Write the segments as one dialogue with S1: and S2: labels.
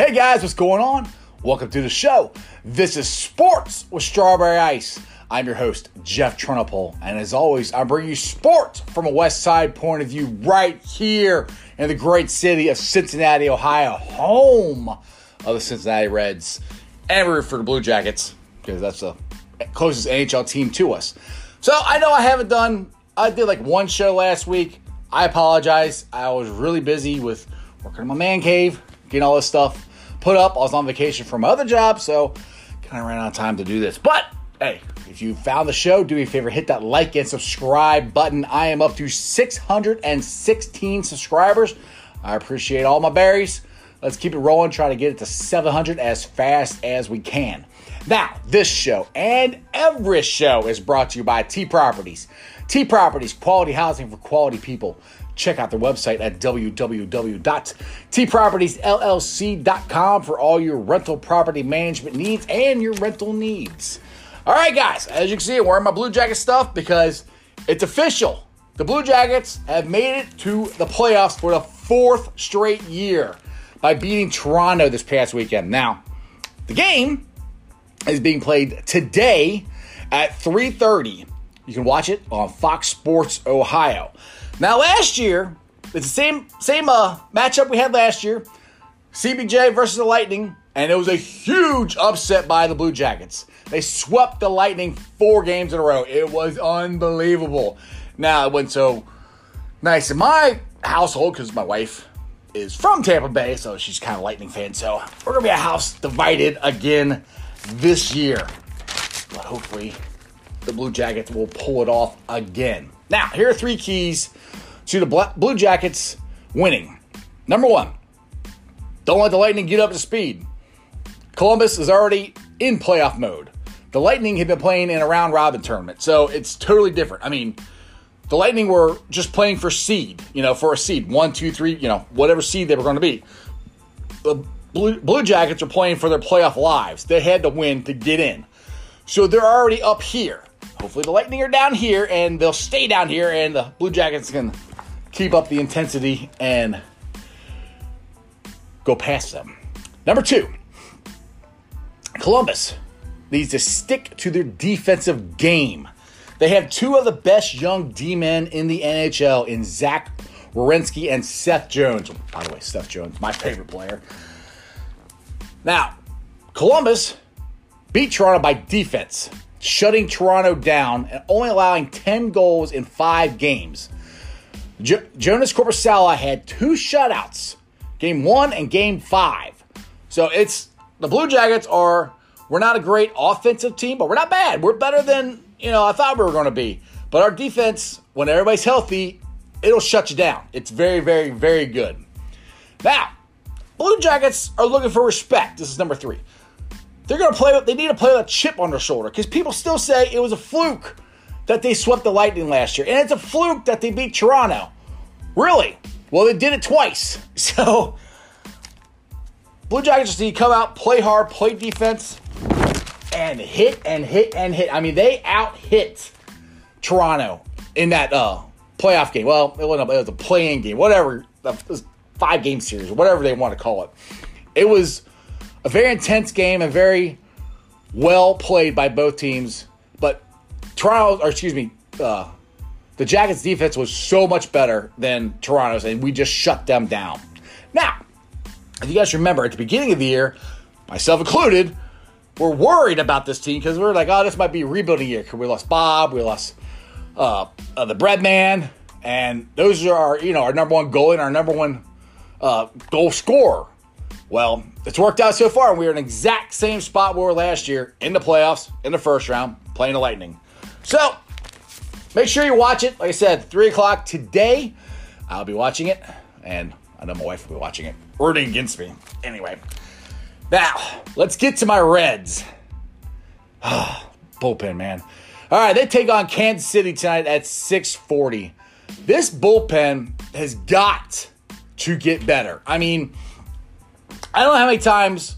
S1: Hey guys, what's going on? Welcome to the show. This is Sports with Strawberry Ice. I'm your host, Jeff Trunapole, and as always, I bring you sports from a West Side point of view right here in the great city of Cincinnati, Ohio, home of the Cincinnati Reds, and root for the Blue Jackets because that's the closest NHL team to us. So I know I haven't done, I did like one show last week. I apologize. I was really busy with working in my man cave, getting all this stuff put up. I was on vacation from my other job, so kind of ran out of time to do this. But hey, if you found the show, do me a favor, hit that like and subscribe button. I am up to 616 subscribers. I appreciate all my berries. Let's keep it rolling, try to get it to 700 as fast as we can. Now, this show and every show is brought to you by T Properties. T Properties, quality housing for quality people. Check out their website at www.tpropertiesllc.com for all your rental property management needs and your rental needs. All right, guys, as you can see, I'm wearing my Blue Jacket stuff because it's official. The Blue Jackets have made it to the playoffs for the fourth straight year by beating Toronto this past weekend. Now, the game is being played today at 3:30. You can watch it on Fox Sports Ohio. Now, last year, it's the same same uh, matchup we had last year. CBJ versus the Lightning, and it was a huge upset by the Blue Jackets. They swept the Lightning four games in a row. It was unbelievable. Now, it went so nice in my household because my wife is from Tampa Bay, so she's kind of Lightning fan. So we're gonna be a house divided again this year. But hopefully, the Blue Jackets will pull it off again. Now, here are three keys to the Blue Jackets winning. Number one, don't let the Lightning get up to speed. Columbus is already in playoff mode. The Lightning have been playing in a round robin tournament, so it's totally different. I mean, the Lightning were just playing for seed, you know, for a seed one, two, three, you know, whatever seed they were going to be. The Blue, Blue Jackets are playing for their playoff lives. They had to win to get in. So they're already up here. Hopefully, the Lightning are down here and they'll stay down here, and the Blue Jackets can keep up the intensity and go past them. Number two, Columbus needs to stick to their defensive game. They have two of the best young D men in the NHL in Zach Werenski and Seth Jones. By the way, Seth Jones, my favorite player. Now, Columbus beat Toronto by defense, shutting Toronto down and only allowing 10 goals in five games. Jo- Joonas Korpisalo had two shutouts, game one and game five. So it's the Blue Jackets are we're not a great offensive team, but we're not bad. We're better than you know I thought we were going to be. But our defense, when everybody's healthy, it'll shut you down. It's very, very, very good. Now, Blue Jackets are looking for respect. This is number three. They're to play. They need to play with a chip on their shoulder because people still say it was a fluke that they swept the Lightning last year, and it's a fluke that they beat Toronto. Really? Well, they did it twice. So, Blue Jackets just need to come out, play hard, play defense, and hit and hit and hit. I mean, they out hit Toronto in that uh, playoff game. Well, it wasn't. A, it was a playing game, whatever. Five game series, whatever they want to call it. It was a very intense game and very well played by both teams. But Toronto, or excuse me, uh, the Jackets' defense was so much better than Toronto's, and we just shut them down. Now, if you guys remember at the beginning of the year, myself included, we're worried about this team because we are like, oh, this might be a rebuilding year because we lost Bob, we lost uh, uh, the bread man, and those are our, you know, our number one goal and our number one uh, goal scorer. Well, it's worked out so far, and we're in the exact same spot we were last year in the playoffs, in the first round, playing the Lightning. So, make sure you watch it. Like I said, 3 o'clock today. I'll be watching it, and I know my wife will be watching it, rooting against me. Anyway, now, let's get to my Reds. bullpen, man. All right, they take on Kansas City tonight at 640. This bullpen has got to get better. I mean, I don't know how many times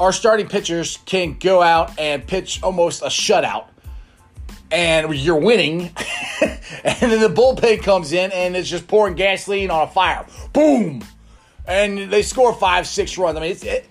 S1: our starting pitchers can go out and pitch almost a shutout and you're winning, and then the bullpen comes in and it's just pouring gasoline on a fire. Boom! and they score five, six runs. I mean, it's it,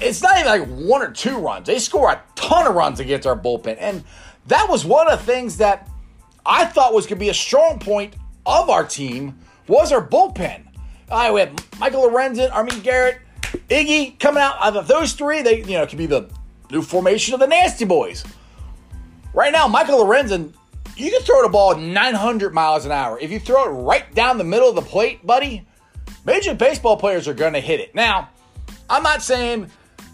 S1: it's not even like one or two runs. They score a ton of runs against our bullpen, and that was one of the things that I thought was going to be a strong point of our team was our bullpen. All right, we have Michael Lorenzen, Amir Garrett, Iggy coming out. Out of those three, they you know could be the new formation of the Nasty Boys. Right now, Michael Lorenzen, you can throw the ball 900 miles an hour. If you throw it right down the middle of the plate, buddy, Major Baseball players are going to hit it. Now, I'm not saying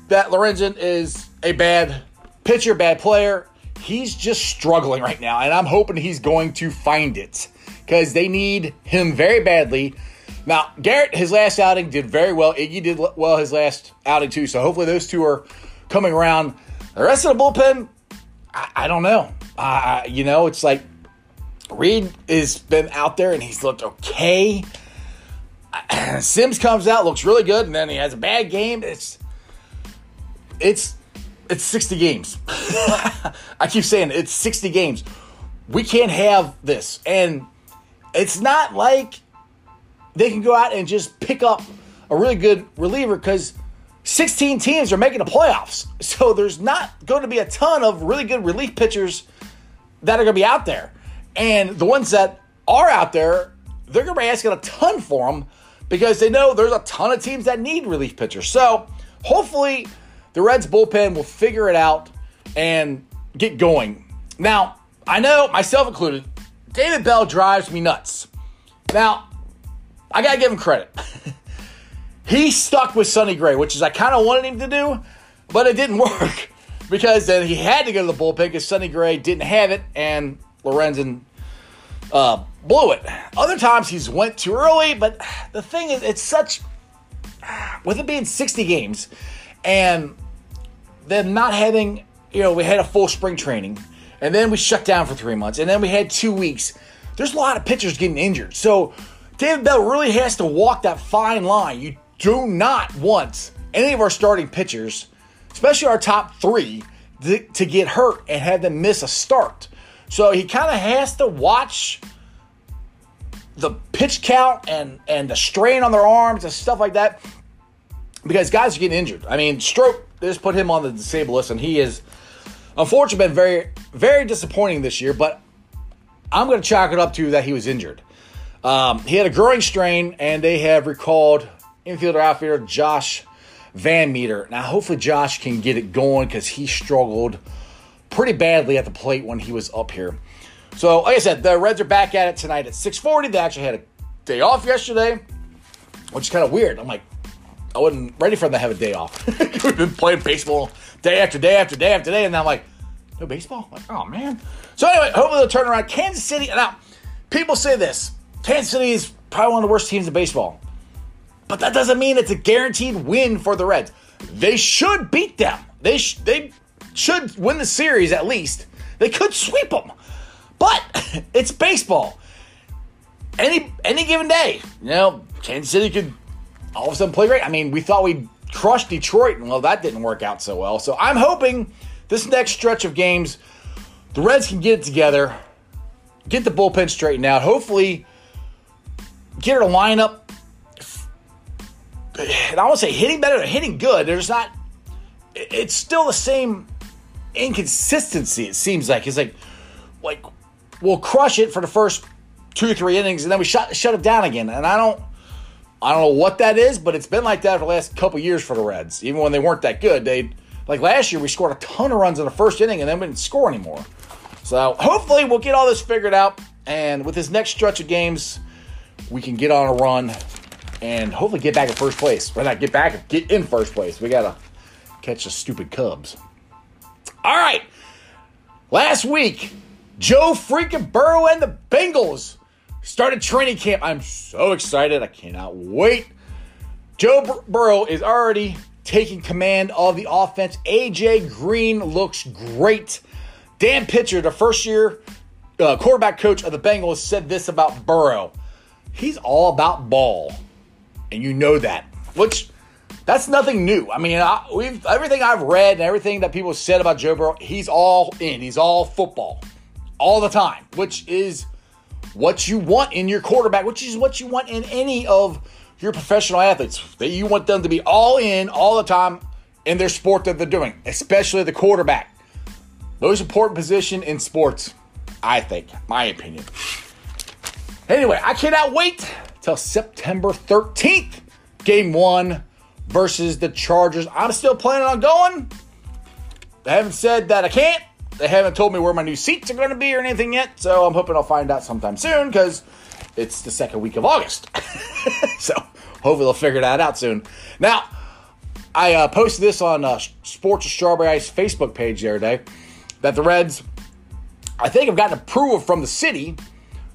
S1: that Lorenzen is a bad pitcher, bad player. He's just struggling right now, and I'm hoping he's going to find it because they need him very badly. Now, Garrett, his last outing did very well. Iggy did well his last outing too, so hopefully those two are coming around. The rest of the bullpen, I, I don't know. Uh, you know, it's like Reed has been out there and he's looked okay. Sims comes out, looks really good, and then he has a bad game. It's it's it's 60 games. I keep saying it's 60 games. We can't have this. And it's not like they can go out and just pick up a really good reliever because 16 teams are making the playoffs. So there's not going to be a ton of really good relief pitchers that are going to be out there. And the ones that are out there, they're going to be asking a ton for them because they know there's a ton of teams that need relief pitchers. So hopefully the Reds bullpen will figure it out and get going. Now, I know, myself included, David Bell drives me nuts. Now, I got to give him credit. he stuck with Sonny Gray, which is I kind of wanted him to do, but it didn't work because then he had to go to the bullpen because Sonny Gray didn't have it and Lorenzen uh, blew it. Other times he's went too early, but the thing is, it's such with it being 60 games and them not having, you know, we had a full spring training and then we shut down for three months and then we had two weeks. There's a lot of pitchers getting injured. So David Bell really has to walk that fine line. You do not want any of our starting pitchers, especially our top three, to, to get hurt and have them miss a start. So he kind of has to watch the pitch count and and the strain on their arms and stuff like that because guys are getting injured. I mean, Strop just put him on the disabled list, and he is unfortunately been very very disappointing this year. But I'm going to chalk it up to that he was injured. Um, he had a growing strain, and they have recalled infielder outfielder Josh VanMeter. Now, hopefully, Josh can get it going because he struggled pretty badly at the plate when he was up here. So, like I said, the Reds are back at it tonight at 6:40. They actually had a day off yesterday, which is kind of weird. I'm like, I wasn't ready for them to have a day off. We've been playing baseball day after day after day after day, and now I'm like, no baseball? I'm like, oh man. So anyway, hopefully they'll turn around. Kansas City. Now, people say this: Kansas City is probably one of the worst teams in baseball, but that doesn't mean it's a guaranteed win for the Reds. They should beat them. They sh- they should win the series at least. They could sweep them. But it's baseball. Any any given day, you know, Kansas City could all of a sudden play great. I mean, we thought we'd crush Detroit, and well, that didn't work out so well. So I'm hoping this next stretch of games, the Reds can get it together, get the bullpen straightened out. Hopefully, get our lineup. And I won't say hitting better, hitting good. There's not. It's still the same inconsistency. It seems like it's like, like we'll crush it for the first two three innings, and then we shut shut it down again. And I don't, I don't know what that is, but it's been like that for the last couple years for the Reds. Even when they weren't that good, they like last year we scored a ton of runs in the first inning, and then we didn't score anymore. So hopefully we'll get all this figured out, and with this next stretch of games, we can get on a run and hopefully get back in first place. Or not get back, get in first place. We gotta catch the stupid Cubs. All right, last week Joe freaking Burrow and the Bengals started training camp. I'm so excited. I cannot wait. Joe Bur- Burrow is already taking command of the offense. AJ Green looks great. Dan Pitcher, the first year uh, quarterback coach of the Bengals, said this about Burrow. He's all about ball. And you know that. Which that's nothing new. I mean, I, we've everything I've read and everything that people said about Joe Burrow, he's all in. He's all football all the time, which is what you want in your quarterback, which is what you want in any of your professional athletes that you want them to be all in all the time in their sport that they're doing, especially the quarterback. Most important position in sports, I think, my opinion. Anyway, I cannot wait till September 13th, game one versus the Chargers. I'm still planning on going. They haven't said that I can't. They haven't told me where my new seats are going to be or anything yet, so I'm hoping I'll find out sometime soon because it's the second week of August. so hopefully they'll figure that out soon. Now, I uh, posted this on uh, Sports of Strawberry Ice Facebook page the other day that the Reds, I think, have gotten approval from the city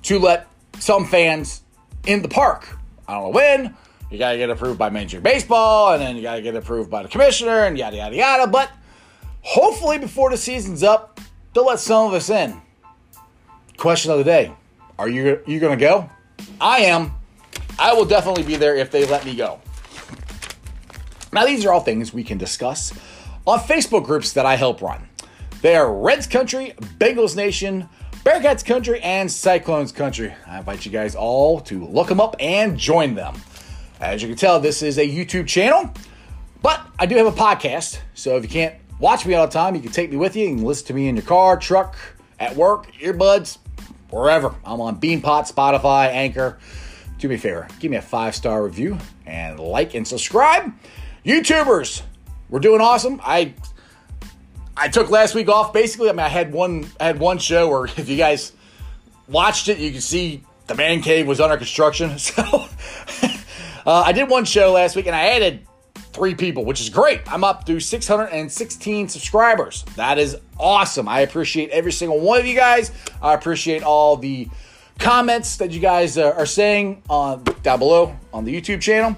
S1: to let some fans in the park. I don't know when. You got to get approved by Major League Baseball, and then you got to get approved by the commissioner, and yada, yada, yada. But hopefully, before the season's up, they'll let some of us in. Question of the day Are you, you going to go? I am. I will definitely be there if they let me go. Now, these are all things we can discuss on Facebook groups that I help run. They are Reds Country, Bengals Nation, Bearcats Country, and Cyclones Country. I invite you guys all to look them up and join them. As you can tell, this is a YouTube channel, but I do have a podcast. So if you can't watch me all the time, you can take me with you and listen to me in your car, truck, at work, earbuds, wherever. I'm on Beanpot, Spotify, Anchor. Do me a favor, give me a five star review and like and subscribe. YouTubers, we're doing awesome. I I took last week off. Basically, I mean, I had one I had one show or if you guys watched it, you can see the man cave was under construction. So uh, I did one show last week, and I added three people, which is great. I'm up to 616 subscribers. That is awesome. I appreciate every single one of you guys. I appreciate all the comments that you guys uh, are saying on down below on the YouTube channel.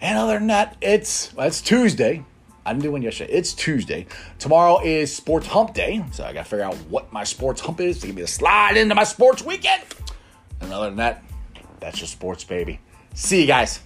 S1: And other than that, it's well, it's Tuesday. I didn't do one yesterday. It's Tuesday. Tomorrow is Sports Hump Day, so I got to figure out what my sports hump is to give me a slide into my sports weekend. And other than that, that's just sports, baby. See you guys.